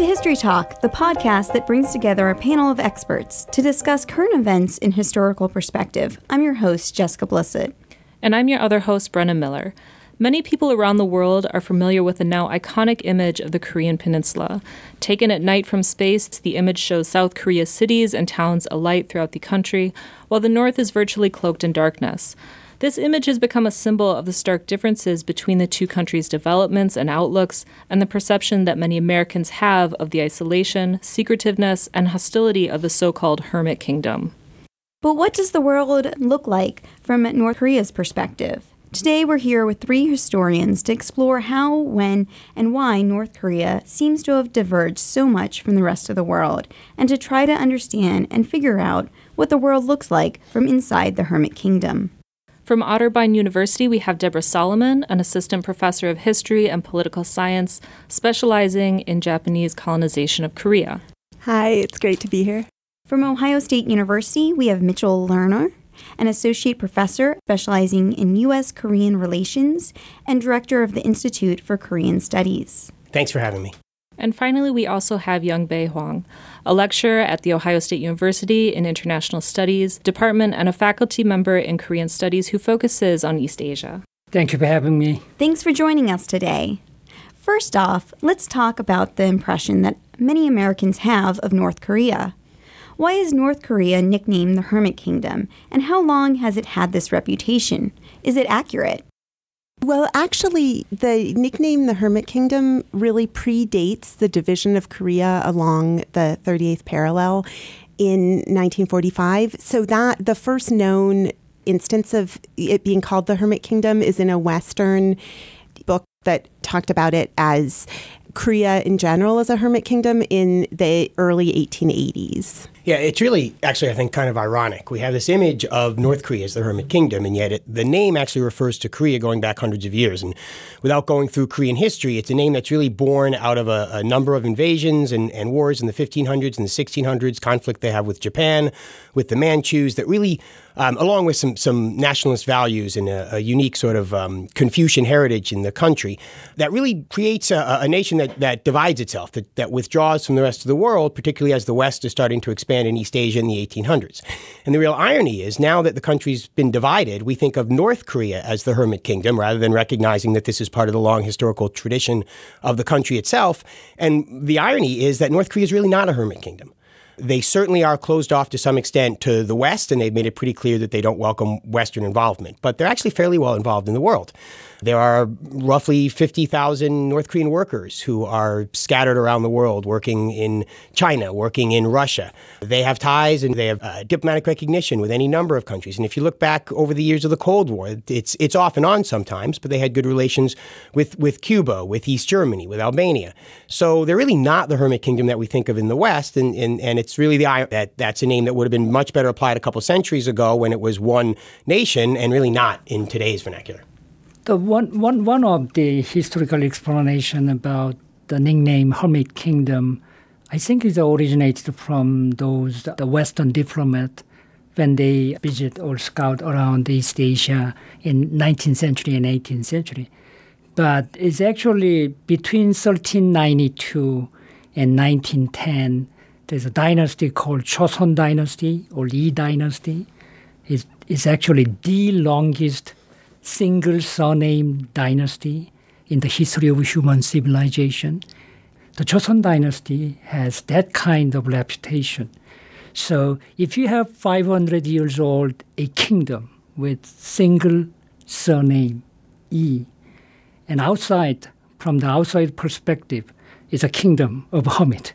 to History Talk, the podcast that brings together a panel of experts to discuss current events in historical perspective. I'm your host, Jessica Blissit. And I'm your other host, Brenna Miller. Many people around the world are familiar with the now iconic image of the Korean Peninsula. Taken at night from space, the image shows South Korea's cities and towns alight throughout the country, while the north is virtually cloaked in darkness. This image has become a symbol of the stark differences between the two countries' developments and outlooks, and the perception that many Americans have of the isolation, secretiveness, and hostility of the so called Hermit Kingdom. But what does the world look like from North Korea's perspective? Today, we're here with three historians to explore how, when, and why North Korea seems to have diverged so much from the rest of the world, and to try to understand and figure out what the world looks like from inside the Hermit Kingdom. From Otterbein University, we have Deborah Solomon, an assistant professor of history and political science, specializing in Japanese colonization of Korea. Hi, it's great to be here. From Ohio State University, we have Mitchell Lerner, an associate professor specializing in U.S. Korean relations and director of the Institute for Korean Studies. Thanks for having me. And finally, we also have Youngbae Hwang, a lecturer at The Ohio State University in International Studies Department and a faculty member in Korean Studies who focuses on East Asia. Thank you for having me. Thanks for joining us today. First off, let's talk about the impression that many Americans have of North Korea. Why is North Korea nicknamed the Hermit Kingdom, and how long has it had this reputation? Is it accurate? Well, actually, the nickname the Hermit Kingdom really predates the division of Korea along the 38th parallel in 1945. So that the first known instance of it being called the Hermit Kingdom is in a Western book that talked about it as Korea in general as a hermit kingdom in the early 1880s. Yeah, it's really actually, I think, kind of ironic. We have this image of North Korea as the Hermit Kingdom, and yet it, the name actually refers to Korea going back hundreds of years. And without going through Korean history, it's a name that's really born out of a, a number of invasions and, and wars in the 1500s and the 1600s, conflict they have with Japan, with the Manchus, that really um, along with some some nationalist values and a, a unique sort of um, Confucian heritage in the country, that really creates a, a nation that, that divides itself, that, that withdraws from the rest of the world, particularly as the West is starting to expand in East Asia in the 1800s. And the real irony is now that the country's been divided, we think of North Korea as the hermit kingdom rather than recognizing that this is part of the long historical tradition of the country itself. And the irony is that North Korea is really not a hermit kingdom. They certainly are closed off to some extent to the West, and they've made it pretty clear that they don't welcome Western involvement. But they're actually fairly well involved in the world. There are roughly 50,000 North Korean workers who are scattered around the world working in China, working in Russia. They have ties and they have uh, diplomatic recognition with any number of countries. And if you look back over the years of the Cold War, it's, it's off and on sometimes, but they had good relations with, with Cuba, with East Germany, with Albania. So they're really not the hermit kingdom that we think of in the West. And, and, and it's really the that that's a name that would have been much better applied a couple centuries ago when it was one nation and really not in today's vernacular the one, one, one of the historical explanation about the nickname Hermit Kingdom, I think is originated from those the Western diplomat when they visit or scout around East Asia in 19th century and 18th century. But it's actually between 1392 and 1910. There's a dynasty called Joseon Dynasty or Lee Dynasty. It's, it's actually the longest single surname dynasty in the history of human civilization. The Joseon dynasty has that kind of reputation. So if you have 500 years old a kingdom with single surname E, and outside, from the outside perspective, is a kingdom of hermit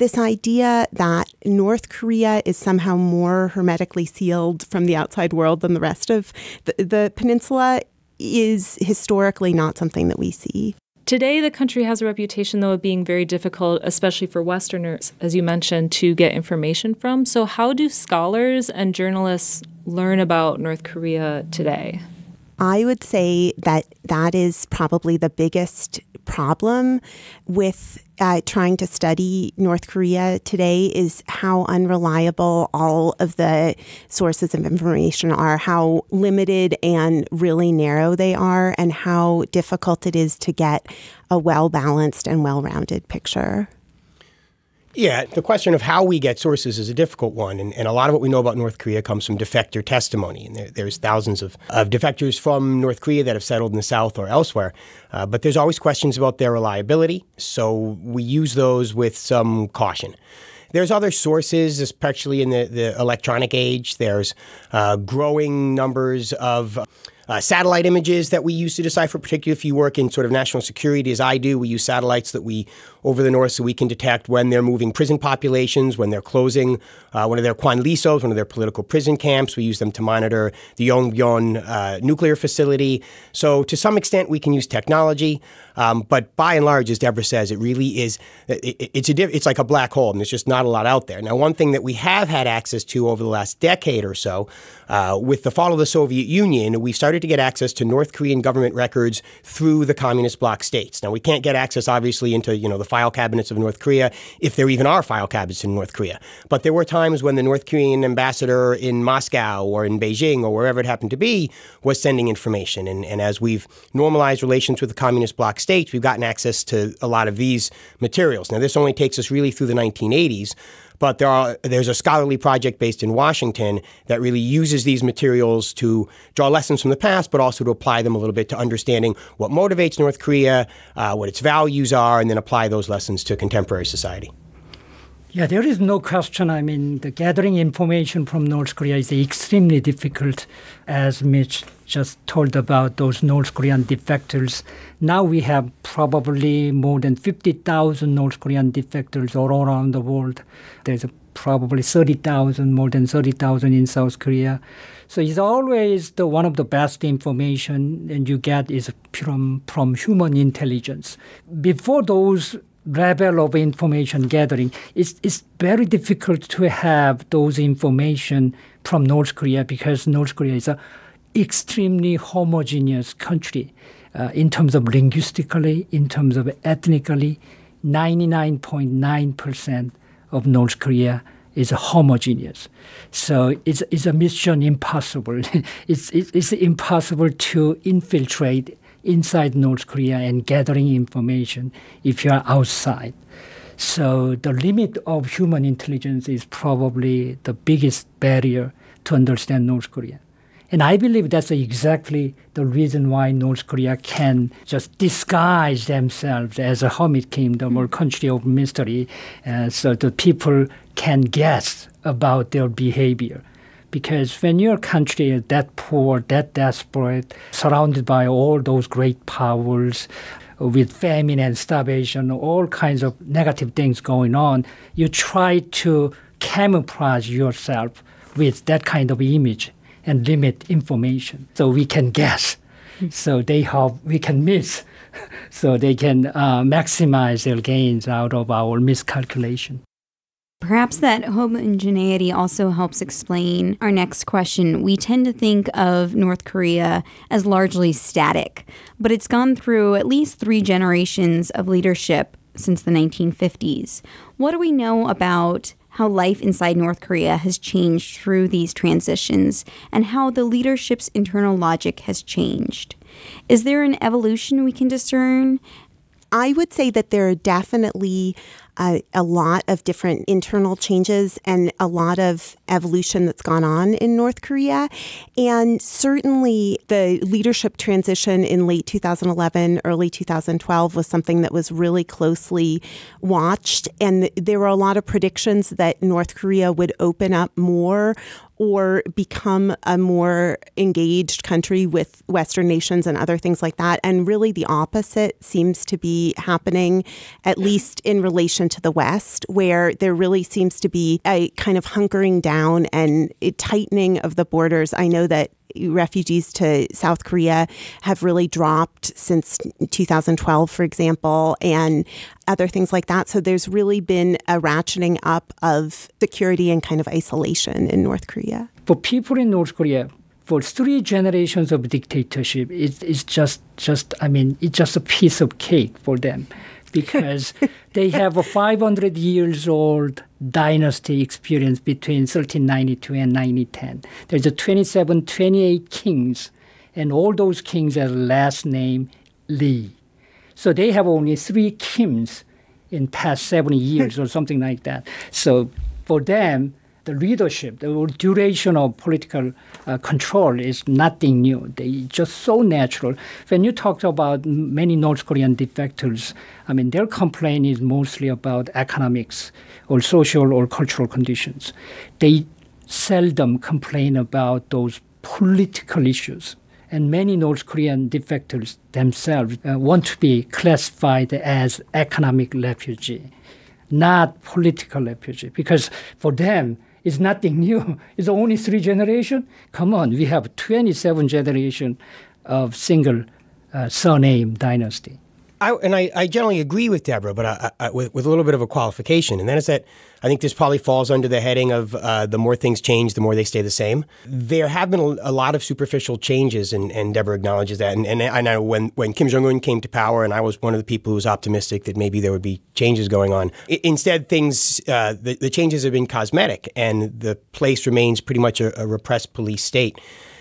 this idea that North Korea is somehow more hermetically sealed from the outside world than the rest of the, the peninsula is historically not something that we see. Today, the country has a reputation, though, of being very difficult, especially for Westerners, as you mentioned, to get information from. So, how do scholars and journalists learn about North Korea today? I would say that that is probably the biggest problem with uh, trying to study North Korea today is how unreliable all of the sources of information are, how limited and really narrow they are, and how difficult it is to get a well balanced and well rounded picture. Yeah, the question of how we get sources is a difficult one. And, and a lot of what we know about North Korea comes from defector testimony. And there, there's thousands of, of defectors from North Korea that have settled in the South or elsewhere. Uh, but there's always questions about their reliability. So we use those with some caution. There's other sources, especially in the, the electronic age. There's uh, growing numbers of uh, satellite images that we use to decipher, particularly if you work in sort of national security, as I do. We use satellites that we over the north so we can detect when they're moving prison populations, when they're closing uh, one of their Kwallisos, one of their political prison camps. We use them to monitor the Yongbyon uh, nuclear facility. So to some extent, we can use technology. Um, but by and large, as Deborah says, it really is, it, it's, a it's like a black hole, and there's just not a lot out there. Now, one thing that we have had access to over the last decade or so, uh, with the fall of the Soviet Union, we started to get access to North Korean government records through the communist bloc states. Now, we can't get access, obviously, into you know the file cabinets of North Korea, if there even are file cabinets in North Korea. But there were times when the North Korean ambassador in Moscow or in Beijing or wherever it happened to be was sending information. And, and as we've normalized relations with the communist bloc states, we've gotten access to a lot of these materials. Now, this only takes us really through the 1980s. But there are, there's a scholarly project based in Washington that really uses these materials to draw lessons from the past, but also to apply them a little bit to understanding what motivates North Korea, uh, what its values are, and then apply those lessons to contemporary society. Yeah, there is no question. I mean, the gathering information from North Korea is extremely difficult, as Mitch just told about those North Korean defectors. Now we have probably more than 50,000 North Korean defectors all around the world. There's probably 30,000, more than 30,000 in South Korea. So it's always the one of the best information and you get is from, from human intelligence. Before those level of information gathering, it's, it's very difficult to have those information from North Korea because North Korea is a extremely homogeneous country uh, in terms of linguistically, in terms of ethnically. 99.9% of North Korea is homogeneous. So it's, it's a mission impossible. it's, it's, it's impossible to infiltrate inside North Korea and gathering information if you are outside. So the limit of human intelligence is probably the biggest barrier to understand North Korea. And I believe that's exactly the reason why North Korea can just disguise themselves as a hermit kingdom or country of mystery, uh, so the people can guess about their behavior. Because when your country is that poor, that desperate, surrounded by all those great powers, with famine and starvation, all kinds of negative things going on, you try to camouflage yourself with that kind of image and limit information so we can guess. So they have we can miss, so they can uh, maximize their gains out of our miscalculation. Perhaps that homogeneity also helps explain our next question. We tend to think of North Korea as largely static, but it's gone through at least three generations of leadership since the 1950s. What do we know about how life inside North Korea has changed through these transitions and how the leadership's internal logic has changed. Is there an evolution we can discern? I would say that there are definitely a, a, lot of different internal changes and a lot of evolution that's gone on in North Korea. And certainly the leadership transition in late 2011, early 2012 was something that was really closely watched. And there were a lot of predictions that North Korea would open up more or become a more engaged country with Western nations and other things like that. And really, the opposite seems to be happening, at least in relation to the West, where there really seems to be a kind of hunkering down and tightening of the borders. I know that refugees to South Korea have really dropped since 2012, for example, and other things like that. So there's really been a ratcheting up of security and kind of isolation in North Korea. For people in North Korea, for three generations of dictatorship, it, it's just, just, I mean, it's just a piece of cake for them because they have a 500 years old dynasty experience between 1392 and 1910. There's a 27, 28 kings, and all those kings have last name Lee. So they have only three Kims in past 70 years or something like that. So for them, the leadership, the duration of political uh, control is nothing new. They just so natural. When you talk about many North Korean defectors, I mean, their complaint is mostly about economics or social or cultural conditions. They seldom complain about those political issues. And many North Korean defectors themselves uh, want to be classified as economic refugee, not political refugee, because for them, it's nothing new. It's only three generation. Come on, we have 27 generation of single uh, surname dynasty. I, and I, I, generally agree with Deborah, but I, I, with, with a little bit of a qualification, and that is that I think this probably falls under the heading of uh, the more things change, the more they stay the same. There have been a, lot of superficial changes, and, and Deborah acknowledges that. And, and I know when, when Kim Jong Un came to power, and I was one of the people who was optimistic that maybe there would be changes going on. Instead, things uh, the, the, changes have been cosmetic, and the place remains pretty much a, a repressed police state,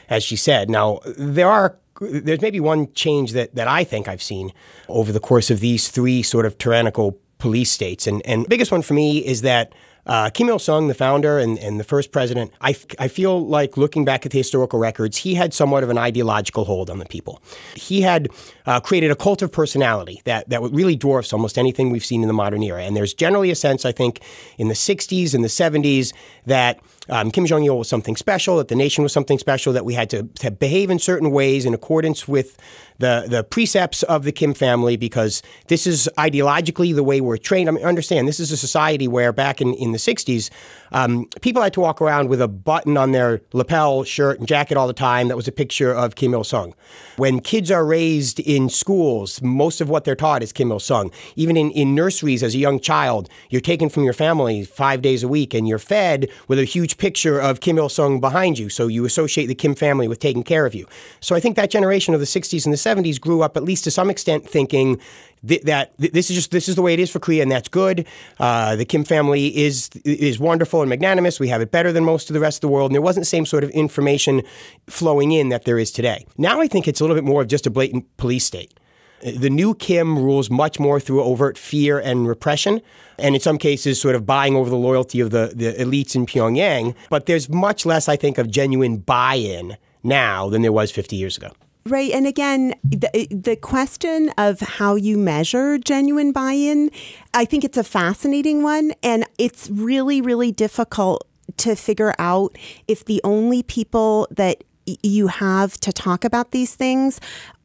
as she said. Now there are there's maybe one change that, that I think I've seen over the course of these three sort of tyrannical police states. And, and biggest one for me is that uh, Kim Il sung, the founder and, and the first president, I, f- I feel like looking back at the historical records, he had somewhat of an ideological hold on the people. He had uh, created a cult of personality that, that really dwarfs almost anything we've seen in the modern era. And there's generally a sense, I think, in the 60s and the 70s that um, Kim Jong il was something special, that the nation was something special, that we had to, to behave in certain ways in accordance with the, the precepts of the Kim family because this is ideologically the way we're trained. I mean, understand, this is a society where back in, in the 60s, um, people had to walk around with a button on their lapel shirt and jacket all the time that was a picture of Kim Il sung. When kids are raised in schools, most of what they're taught is Kim Il sung. Even in, in nurseries as a young child, you're taken from your family five days a week and you're fed with a huge picture of Kim Il sung behind you. So you associate the Kim family with taking care of you. So I think that generation of the 60s and the 70s grew up, at least to some extent, thinking th- that th- this is just this is the way it is for Korea, and that's good. Uh, the Kim family is is wonderful and magnanimous. We have it better than most of the rest of the world, and there wasn't the same sort of information flowing in that there is today. Now I think it's a little bit more of just a blatant police state. The new Kim rules much more through overt fear and repression, and in some cases, sort of buying over the loyalty of the, the elites in Pyongyang. But there's much less, I think, of genuine buy in now than there was 50 years ago. Right. And again, the, the question of how you measure genuine buy in, I think it's a fascinating one. And it's really, really difficult to figure out if the only people that you have to talk about these things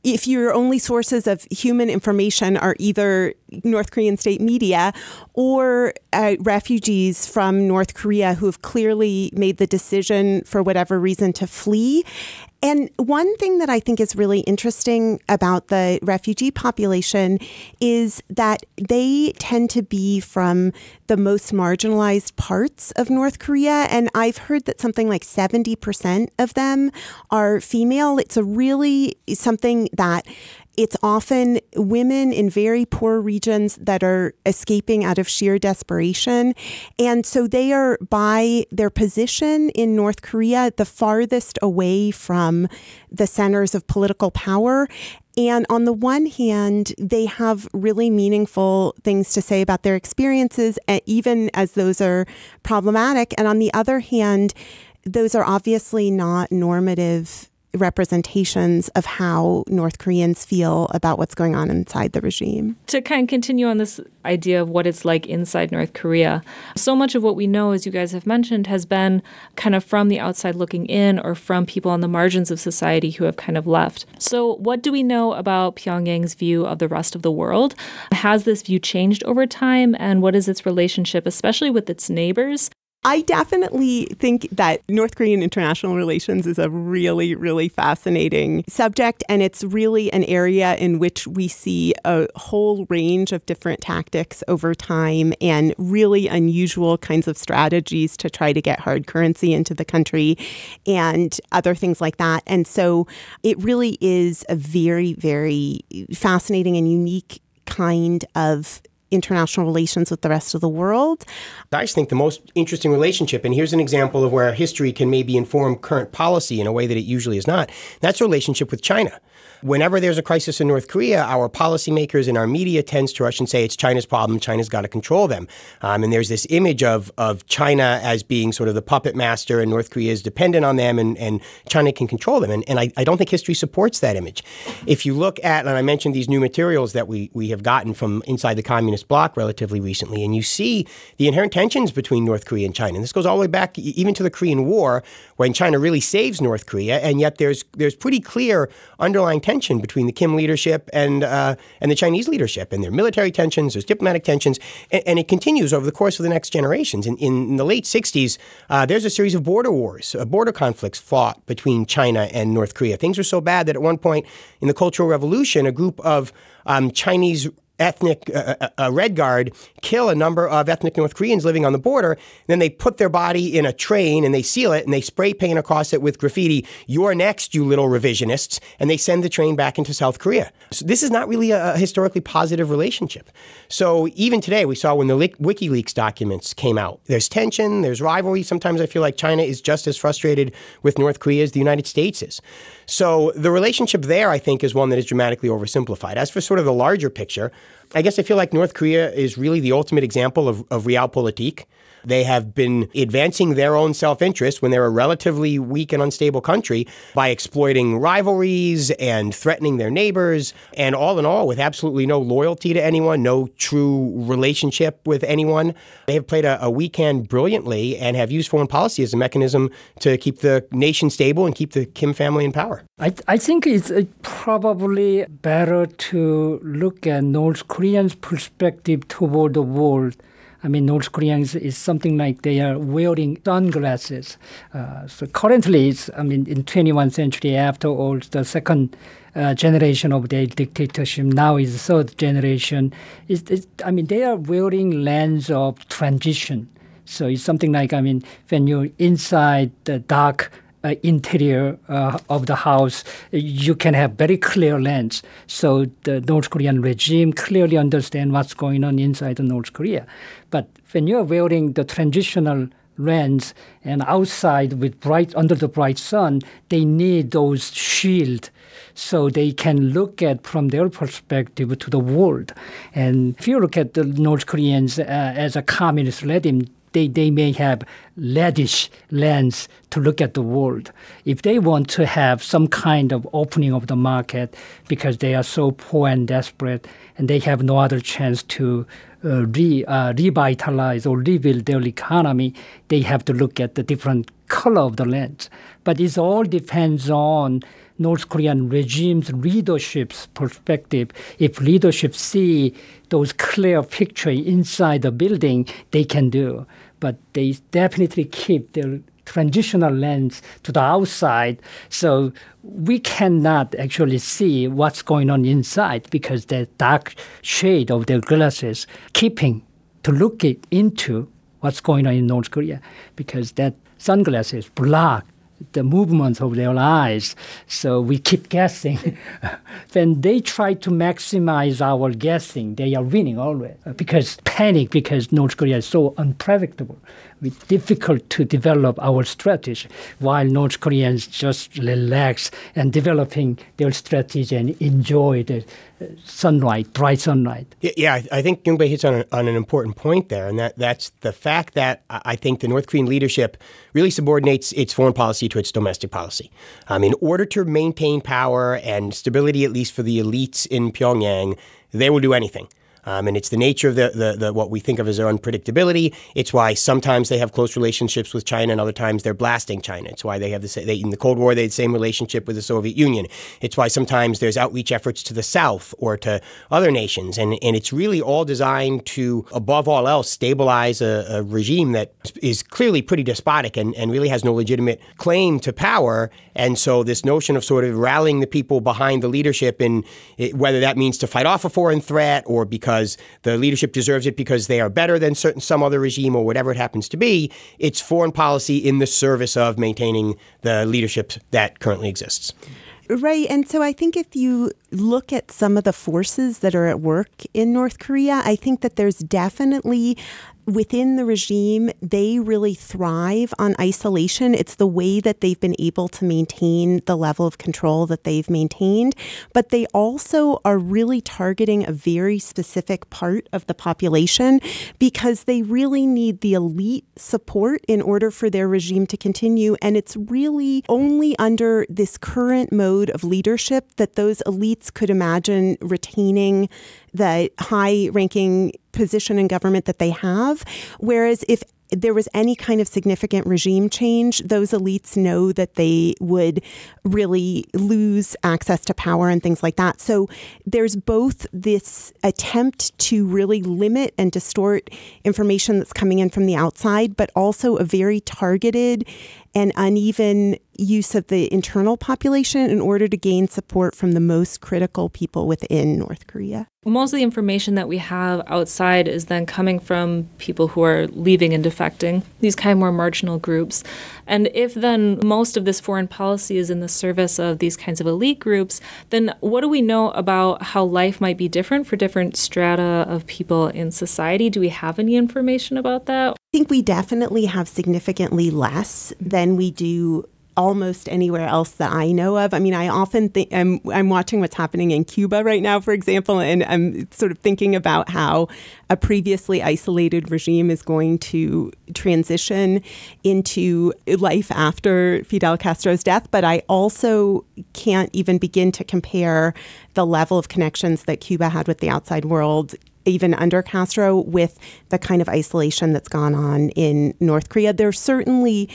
if your only sources of human information are either North Korean state media or uh, refugees from North Korea who have clearly made the decision for whatever reason to flee. And one thing that I think is really interesting about the refugee population is that they tend to be from the most marginalized parts of North Korea. And I've heard that something like 70% of them are female. It's a really something that it's often women in very poor regions that are escaping out of sheer desperation. And so they are, by their position in North Korea, the farthest away from the centers of political power. And on the one hand, they have really meaningful things to say about their experiences, eh, even as those are problematic. And on the other hand, those are obviously not normative representations of how North Koreans feel about what's going on inside the regime. To kind of continue on this idea of what it's like inside North Korea, so much of what we know, as you guys have mentioned, has been kind of from the outside looking in or from people on the margins of society who have kind of left. So, what do we know about Pyongyang's view of the rest of the world? Has this view changed over time, and what is its relationship, especially with its neighbors? I definitely think that North Korean international relations is a really, really fascinating subject. And it's really an area in which we see a whole range of different tactics over time and really unusual kinds of strategies to try to get hard currency into the country and other things like that. And so it really is a very, very fascinating and unique kind of international relations with the rest of the world. I just think the most interesting relationship, and here's an example of where history can maybe inform current policy in a way that it usually is not, that's relationship with China. Whenever there's a crisis in North Korea, our policymakers and our media tends to rush and say it's China's problem. China's got to control them. Um, and there's this image of, of China as being sort of the puppet master and North Korea is dependent on them and, and China can control them. And, and I, I don't think history supports that image. If you look at, and I mentioned these new materials that we, we have gotten from inside the communist bloc relatively recently, and you see the inherent tensions between North Korea and China. And this goes all the way back even to the Korean War when China really saves North Korea, and yet there's there's pretty clear underlying tension between the Kim leadership and uh, and the Chinese leadership, and there military tensions, there's diplomatic tensions, and, and it continues over the course of the next generations. In, in the late '60s, uh, there's a series of border wars, uh, border conflicts fought between China and North Korea. Things were so bad that at one point in the Cultural Revolution, a group of um, Chinese ethnic uh, uh, uh, Red Guard kill a number of ethnic North Koreans living on the border. Then they put their body in a train and they seal it and they spray paint across it with graffiti, You're next, you little revisionists. And they send the train back into South Korea. So this is not really a, a historically positive relationship. So even today, we saw when the WikiLeaks documents came out, there's tension, there's rivalry. Sometimes I feel like China is just as frustrated with North Korea as the United States is. So the relationship there, I think, is one that is dramatically oversimplified. As for sort of the larger picture, I guess I feel like North Korea is really the ultimate example of, of realpolitik. They have been advancing their own self interest when they're a relatively weak and unstable country by exploiting rivalries and threatening their neighbors, and all in all, with absolutely no loyalty to anyone, no true relationship with anyone. They have played a, a weak hand brilliantly and have used foreign policy as a mechanism to keep the nation stable and keep the Kim family in power. I, th- I think it's uh, probably better to look at North Koreans' perspective toward the world I mean, North Koreans is something like they are wearing sunglasses. Uh, so currently, it's, I mean, in 21st century, after all the second uh, generation of their dictatorship, now is the third generation. It's, it's, I mean, they are wearing lens of transition. So it's something like, I mean, when you're inside the dark uh, interior uh, of the house, you can have very clear lens. So the North Korean regime clearly understand what's going on inside the North Korea. But when you're wearing the transitional lens and outside with bright under the bright sun, they need those shield so they can look at from their perspective to the world. And if you look at the North Koreans uh, as a communist regime, they, they may have laddish lens to look at the world. If they want to have some kind of opening of the market because they are so poor and desperate and they have no other chance to uh, re, uh, revitalize or rebuild their economy, they have to look at the different color of the lens. But it all depends on North Korean regime's leadership's perspective. If leadership see those clear picture inside the building, they can do but they definitely keep their transitional lens to the outside. So we cannot actually see what's going on inside because the dark shade of their glasses keeping to look into what's going on in North Korea because that sunglasses block the movements of their eyes. So we keep guessing. when they try to maximize our guessing, they are winning always uh, because panic because North Korea is so unpredictable it's difficult to develop our strategy while North Koreans just relax and developing their strategy and enjoy the uh, sunlight, bright sunlight. Yeah, I think Youngbae hits on, a, on an important point there, and that, that's the fact that I think the North Korean leadership really subordinates its foreign policy to its domestic policy. Um, in order to maintain power and stability, at least for the elites in Pyongyang, they will do anything. Um, and it's the nature of the, the, the, what we think of as their unpredictability. It's why sometimes they have close relationships with China, and other times they're blasting China. It's why they have the they, in the Cold War they had the same relationship with the Soviet Union. It's why sometimes there's outreach efforts to the south or to other nations, and and it's really all designed to, above all else, stabilize a, a regime that is clearly pretty despotic and, and really has no legitimate claim to power. And so this notion of sort of rallying the people behind the leadership, and whether that means to fight off a foreign threat or because because the leadership deserves it because they are better than certain some other regime or whatever it happens to be. It's foreign policy in the service of maintaining the leadership that currently exists. Right. And so I think if you look at some of the forces that are at work in North Korea, I think that there's definitely within the regime, they really thrive on isolation. It's the way that they've been able to maintain the level of control that they've maintained. But they also are really targeting a very specific part of the population because they really need the elite support in order for their regime to continue. And it's really only under this current mode of leadership that those elites could imagine retaining the high ranking position in government that they have. Whereas if there was any kind of significant regime change, those elites know that they would really lose access to power and things like that. So there's both this attempt to really limit and distort information that's coming in from the outside, but also a very targeted and uneven use of the internal population in order to gain support from the most critical people within North Korea. Most of the information that we have outside is then coming from people who are leaving and defecting, these kind of more marginal groups. And if then most of this foreign policy is in the service of these kinds of elite groups, then what do we know about how life might be different for different strata of people in society? Do we have any information about that? I think we definitely have significantly less than we do almost anywhere else that I know of. I mean, I often think I'm I'm watching what's happening in Cuba right now, for example, and I'm sort of thinking about how a previously isolated regime is going to transition into life after Fidel Castro's death. But I also can't even begin to compare the level of connections that Cuba had with the outside world even under Castro, with the kind of isolation that's gone on in North Korea. There certainly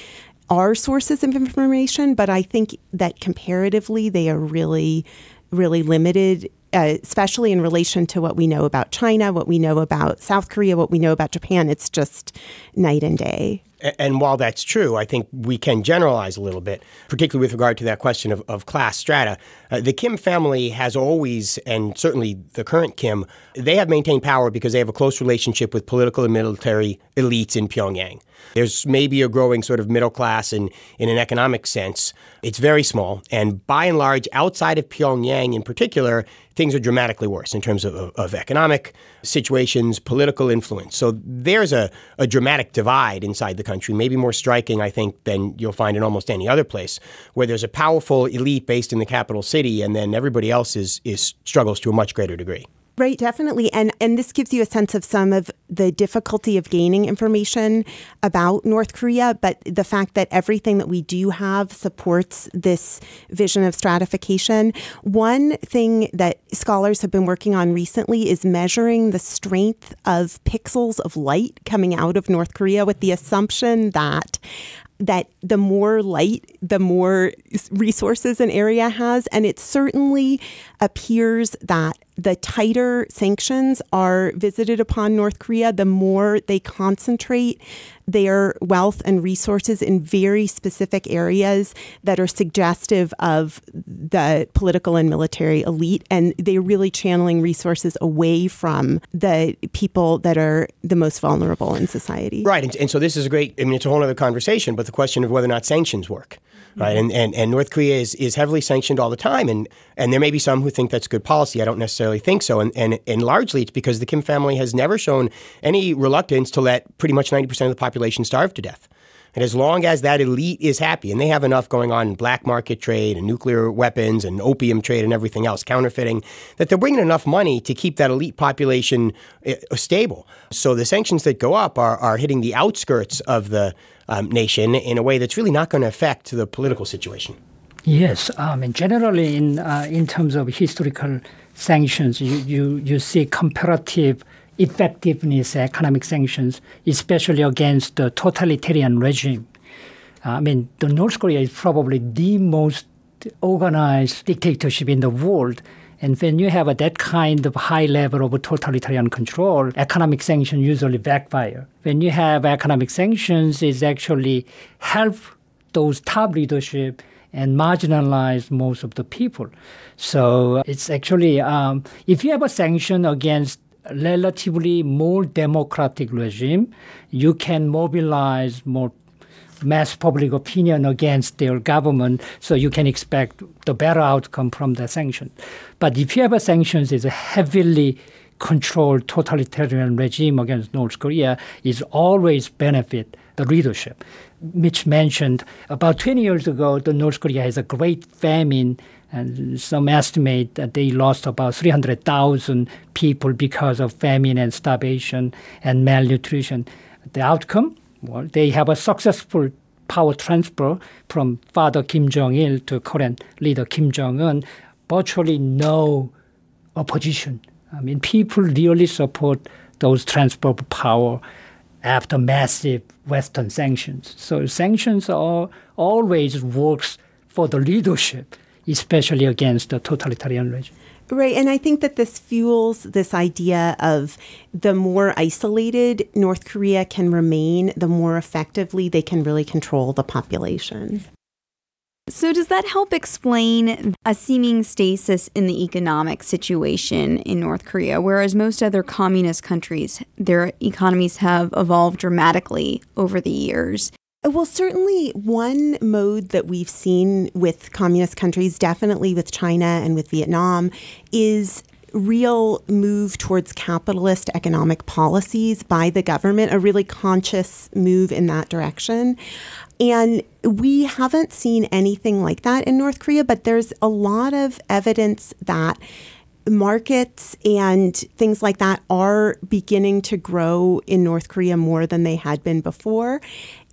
are sources of information, but I think that comparatively they are really, really limited. Uh, especially in relation to what we know about China, what we know about South Korea, what we know about Japan, it's just night and day. And while that's true, I think we can generalize a little bit, particularly with regard to that question of, of class strata. Uh, the Kim family has always, and certainly the current Kim, they have maintained power because they have a close relationship with political and military elites in Pyongyang. There's maybe a growing sort of middle class in, in an economic sense. It's very small. And by and large, outside of Pyongyang in particular, things are dramatically worse in terms of, of economic situations, political influence. So there's a, a dramatic divide inside the country, maybe more striking, I think, than you'll find in almost any other place, where there's a powerful elite based in the capital city, and then everybody else is, is struggles to a much greater degree. Right, definitely. And and this gives you a sense of some of the difficulty of gaining information about North Korea, but the fact that everything that we do have supports this vision of stratification. One thing that scholars have been working on recently is measuring the strength of pixels of light coming out of North Korea with the assumption that that the more light, the more resources an area has. And it certainly appears that the tighter sanctions are visited upon North Korea, the more they concentrate their wealth and resources in very specific areas that are suggestive of the political and military elite. And they're really channeling resources away from the people that are the most vulnerable in society. Right. And, and so this is a great, I mean, it's a whole other conversation, but the question of whether or not sanctions work right? And, and and North Korea is, is heavily sanctioned all the time, and and there may be some who think that's good policy. I don't necessarily think so, and and and largely it's because the Kim family has never shown any reluctance to let pretty much ninety percent of the population starve to death. And as long as that elite is happy, and they have enough going on in black market trade and nuclear weapons and opium trade and everything else, counterfeiting, that they're bringing enough money to keep that elite population uh, stable. So the sanctions that go up are, are hitting the outskirts of the um, nation in a way that's really not going to affect the political situation. Yes, um, and generally in uh, in terms of historical sanctions, you, you, you see comparative effectiveness economic sanctions, especially against the totalitarian regime. Uh, I mean, the North Korea is probably the most organized dictatorship in the world. And when you have a, that kind of high level of totalitarian control, economic sanctions usually backfire. When you have economic sanctions, it actually help those top leadership and marginalize most of the people. So it's actually, um, if you have a sanction against relatively more democratic regime, you can mobilize more mass public opinion against their government, so you can expect the better outcome from the sanction. But if you have a sanctions is a heavily controlled totalitarian regime against North Korea, is always benefit the leadership. Mitch mentioned about 20 years ago, the North Korea has a great famine and some estimate that they lost about 300,000 people because of famine and starvation and malnutrition. The outcome, well, they have a successful power transfer from Father Kim Jong Il to current leader Kim Jong Un. Virtually no opposition. I mean, people really support those transfer of power after massive Western sanctions. So sanctions are always works for the leadership especially against the totalitarian regime. Right. And I think that this fuels this idea of the more isolated North Korea can remain, the more effectively they can really control the population. So, does that help explain a seeming stasis in the economic situation in North Korea? Whereas most other communist countries, their economies have evolved dramatically over the years. Well, certainly one mode that we've seen with communist countries, definitely with China and with Vietnam, is real move towards capitalist economic policies by the government, a really conscious move in that direction. And we haven't seen anything like that in North Korea, but there's a lot of evidence that markets and things like that are beginning to grow in North Korea more than they had been before.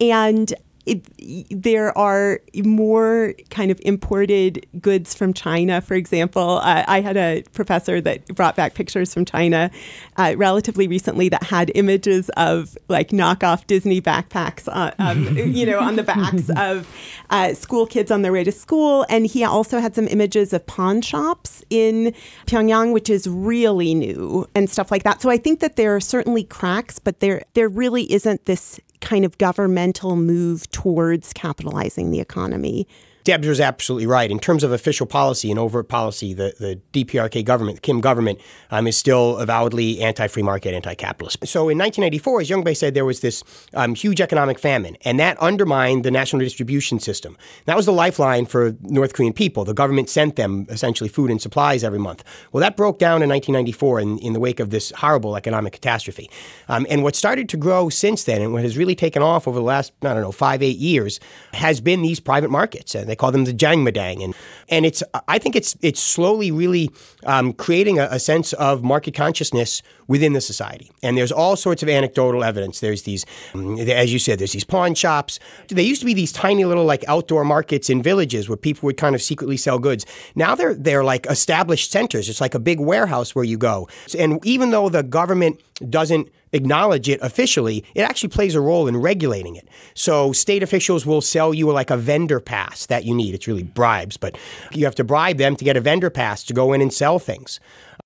And it, there are more kind of imported goods from China, for example. Uh, I had a professor that brought back pictures from China uh, relatively recently that had images of like knockoff Disney backpacks, uh, um, you know, on the backs of uh, school kids on their way to school. And he also had some images of pawn shops in Pyongyang, which is really new and stuff like that. So I think that there are certainly cracks, but there there really isn't this kind of governmental move towards capitalizing the economy. Debs was absolutely right. In terms of official policy and overt policy, the, the DPRK government, the Kim government, um, is still avowedly anti free market, anti capitalist. So in 1994, as Youngbae said, there was this um, huge economic famine, and that undermined the national distribution system. That was the lifeline for North Korean people. The government sent them essentially food and supplies every month. Well, that broke down in 1994 in, in the wake of this horrible economic catastrophe. Um, and what started to grow since then, and what has really taken off over the last, I don't know, five, eight years, has been these private markets. And they call them the Jang Jangmadang, and and it's I think it's it's slowly really um, creating a, a, sense of market consciousness within the society. And there's all sorts of anecdotal evidence. There's these, um, as you said, there's these pawn shops. They used to be these tiny little like outdoor markets in villages where people would kind of secretly sell goods. Now they're they're like established centers. It's like a big warehouse where you go. And even though the government doesn't acknowledge it officially, it actually plays a role in regulating it. So state officials will sell you like a vendor pass that you need. It's really bribes, but you have to bribe them to get a vendor pass to go in and sell things.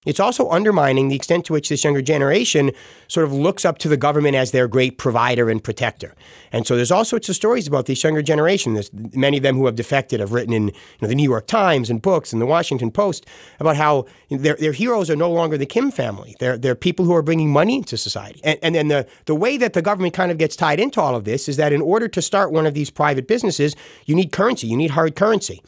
It's also undermining the extent to which this younger generation sort of looks up to the government as their great provider and protector. And so there's all sorts of stories about this younger generation. There's many of them who have defected have written in you know, the New York Times and books and the Washington Post about how their, their heroes are no longer the Kim family. They're, they're people who are bringing money into society. And, and then the, the way that the government kind of gets tied into all of this is that in order to start one of these private businesses, you need currency, you need hard currency.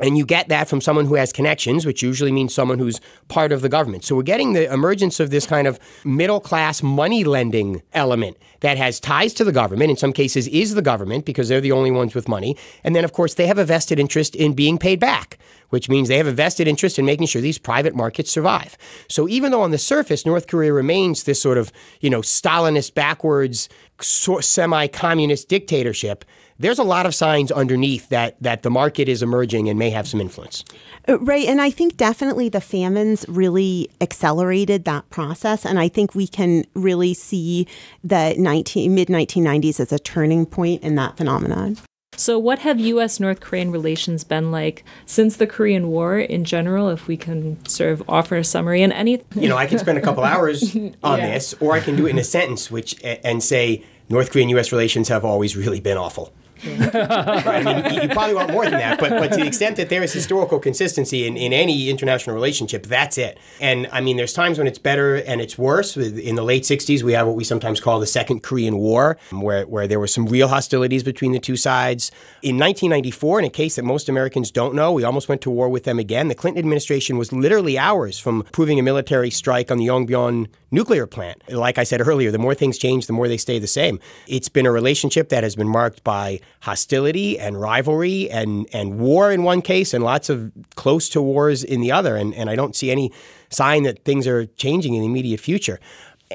And you get that from someone who has connections, which usually means someone who's part of the government. So we're getting the emergence of this kind of middle class money lending element that has ties to the government, in some cases is the government because they're the only ones with money. And then, of course, they have a vested interest in being paid back, which means they have a vested interest in making sure these private markets survive. So even though on the surface North Korea remains this sort of, you know, Stalinist backwards semi communist dictatorship, there's a lot of signs underneath that that the market is emerging and may have some influence. Uh, right, and I think definitely the famines really accelerated that process, and I think we can really see the 19, mid 1990s as a turning point in that phenomenon. So, what have U.S. North Korean relations been like since the Korean War in general? If we can sort of offer a summary and any, you know, I can spend a couple hours on yeah. this, or I can do it in a sentence, which and say North Korean U.S. relations have always really been awful. I mean, you, probably want more than that, but, but to the extent that there is historical consistency in, in any international relationship, that's it. And I mean, there's times when it's better and it's worse. In the late 60s, we have what we sometimes call the Second Korean War, where, where there were some real hostilities between the two sides. In 1994, in a case that most Americans don't know, we almost went to war with them again. The Clinton administration was literally hours from proving a military strike on the Yongbyon nuclear plant. Like I said earlier, the more things change, the more they stay the same. It's been a relationship that has been marked by hostility and rivalry and, and war in one case and lots of close to wars in the other. And, and I don't see any sign that things are changing in the immediate future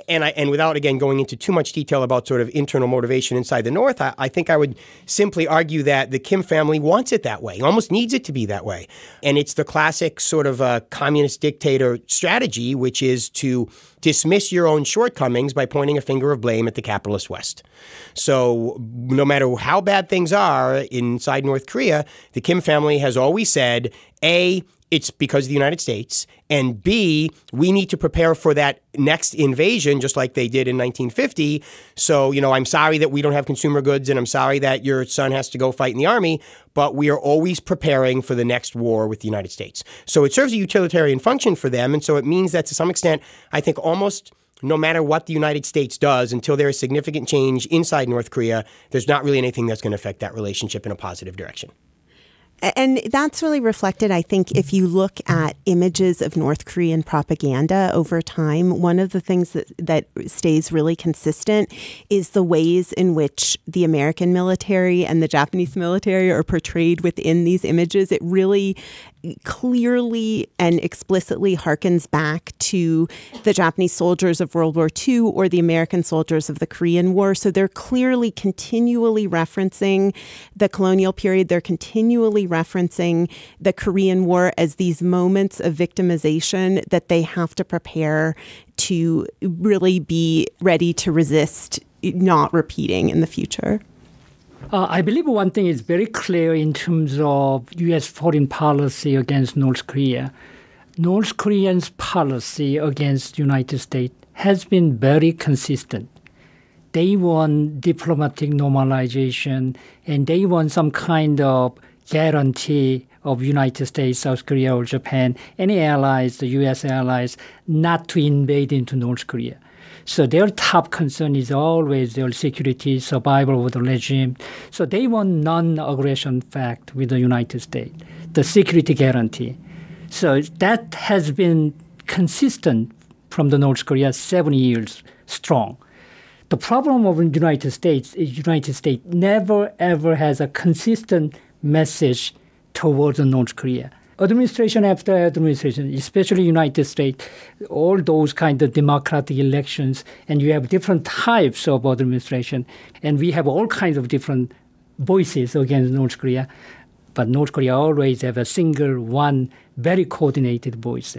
and I, and without again going into too much detail about sort of internal motivation inside the North, I, I, think I would simply argue that the Kim family wants it that way, almost needs it to be that way, and it's the classic sort of communist dictator strategy, which is to dismiss your own shortcomings by pointing a finger of blame at the capitalist West. So no matter how bad things are inside North Korea, the Kim family has always said, a it's because of the United States. And B, we need to prepare for that next invasion, just like they did in 1950. So, you know, I'm sorry that we don't have consumer goods and I'm sorry that your son has to go fight in the army, but we are always preparing for the next war with the United States. So it serves a utilitarian function for them. And so it means that to some extent, I think almost no matter what the United States does, until there is significant change inside North Korea, there's not really anything that's going to affect that relationship in a positive direction. And that's really reflected, I think, if you look at images of North Korean propaganda over time. One of the things that, that stays really consistent is the ways in which the American military and the Japanese military are portrayed within these images. It really clearly and explicitly harkens back to the Japanese soldiers of World War II or the American soldiers of the Korean War. So they're clearly continually referencing the colonial period. They're continually referencing the Korean War as these moments of victimization that they have to prepare to really be ready to resist not repeating in the future. Uh, I believe one thing is very clear in terms of U.S. foreign policy against North Korea. North Koreans' policy against the United States has been very consistent. They want diplomatic normalization and they want some kind of guarantee of United States, South Korea, or Japan, any allies, the U.S. allies, not to invade into North Korea. So their top concern is always their security, survival of the regime. So they want non-aggression pact with the United States, the security guarantee. So that has been consistent from the North Korea seven years strong. The problem of the United States is United States never ever has a consistent message towards the North Korea. Administration after administration, especially United States, all those kind of democratic elections, and you have different types of administration, and we have all kinds of different voices against North Korea, but North Korea always have a single one very coordinated voice,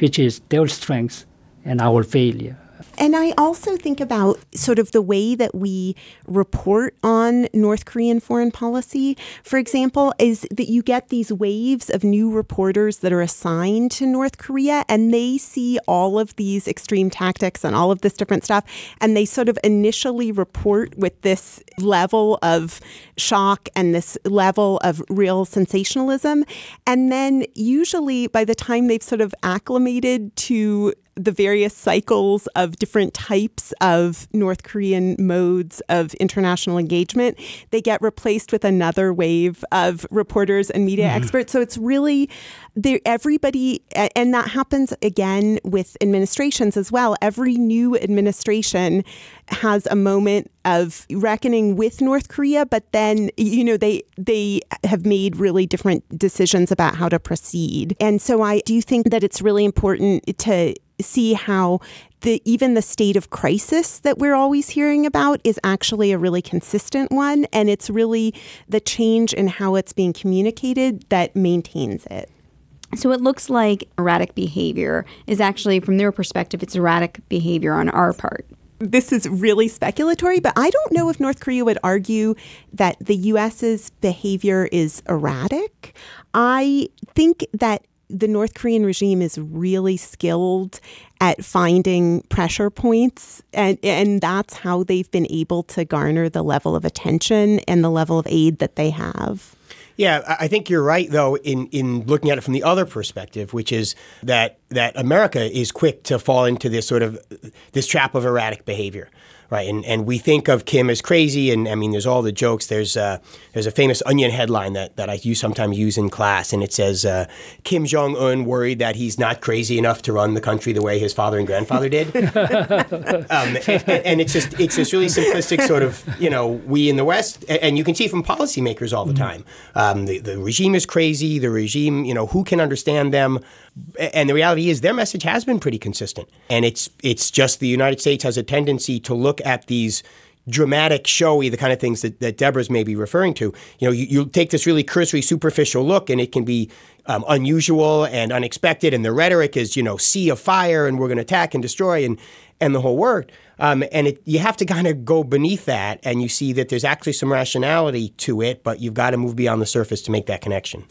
which is their strength and our failure. And I also think about sort of the way that we report on North Korean foreign policy. For example, is that you get these waves of new reporters that are assigned to North Korea and they see all of these extreme tactics and all of this different stuff. And they sort of initially report with this level of shock and this level of real sensationalism. And then usually by the time they've sort of acclimated to the various cycles of different types of North Korean modes of international engagement, they get replaced with another wave of reporters and media mm-hmm. experts. So it's really there everybody and that happens again with administrations as well. Every new administration has a moment of reckoning with North Korea, but then you know they they have made really different decisions about how to proceed. And so I do think that it's really important to see how the even the state of crisis that we're always hearing about is actually a really consistent one and it's really the change in how it's being communicated that maintains it. So it looks like erratic behavior is actually from their perspective it's erratic behavior on our part this is really speculatory, but I don't know if North Korea would argue that the US's behavior is erratic. I think that the North Korean regime is really skilled at finding pressure points, and, and that's how they've been able to garner the level of attention and the level of aid that they have. Yeah, I think you're right, though, in, in looking at it from the other perspective, which is that that America is quick to fall into this sort of this trap of erratic behavior right? And and we think of Kim as crazy, and I mean, there's all the jokes. There's uh, there's a famous Onion headline that, that I use sometimes use in class, and it says uh, Kim Jong Un worried that he's not crazy enough to run the country the way his father and grandfather did. um, and, and, it's just it's this really simplistic sort of you know we in the West, and you can see from policymakers all the mm-hmm. time. Um, the the regime is crazy. The regime, you know, who can understand them? And the reality is, their message has been pretty consistent, and it's it's just the United States has a tendency to look at these dramatic, showy, the kind of things that, that Deborah's maybe referring to. You know, you, you take this really cursory, superficial look, and it can be um, unusual and unexpected, and the rhetoric is, you know, sea of fire, and we're going to attack and destroy, and and the whole work. Um, and it, you have to kind of go beneath that, and you see that there's actually some rationality to it, but you've got to move beyond the surface to make that connection.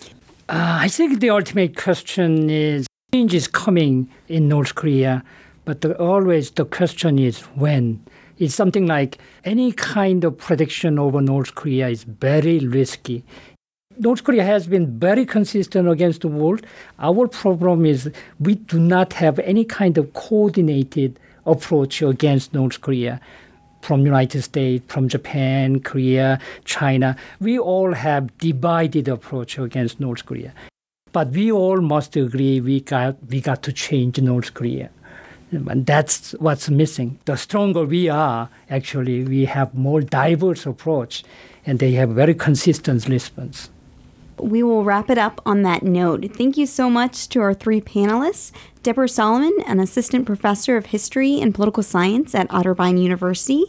Uh, I think the ultimate question is change is coming in North Korea, but the, always the question is when. It's something like any kind of prediction over North Korea is very risky. North Korea has been very consistent against the world. Our problem is we do not have any kind of coordinated approach against North Korea from United States, from Japan, Korea, China. We all have divided approach against North Korea. But we all must agree we got we got to change North Korea. And that's what's missing. The stronger we are, actually, we have more diverse approach, and they have very consistent response. We will wrap it up on that note. Thank you so much to our three panelists Deborah Solomon, an assistant professor of history and political science at Otterbein University.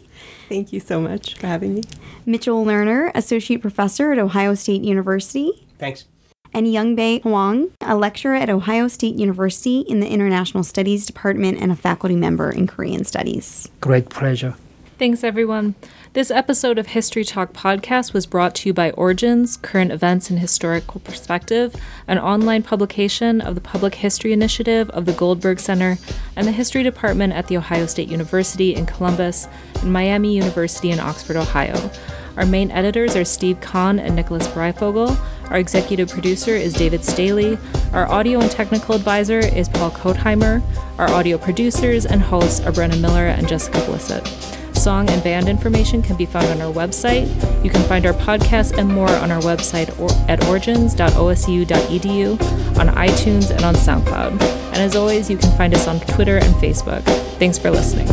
Thank you so much for having me. Mitchell Lerner, associate professor at Ohio State University. Thanks and Youngbae Hwang, a lecturer at Ohio State University in the International Studies Department and a faculty member in Korean Studies. Great pleasure. Thanks, everyone. This episode of History Talk podcast was brought to you by Origins, Current Events and Historical Perspective, an online publication of the Public History Initiative of the Goldberg Center and the History Department at The Ohio State University in Columbus and Miami University in Oxford, Ohio. Our main editors are Steve Conn and Nicholas Breyfogle. Our executive producer is David Staley. Our audio and technical advisor is Paul Kotheimer. Our audio producers and hosts are Brenna Miller and Jessica Blissit. Song and band information can be found on our website. You can find our podcast and more on our website at origins.osu.edu, on iTunes, and on SoundCloud. And as always, you can find us on Twitter and Facebook. Thanks for listening.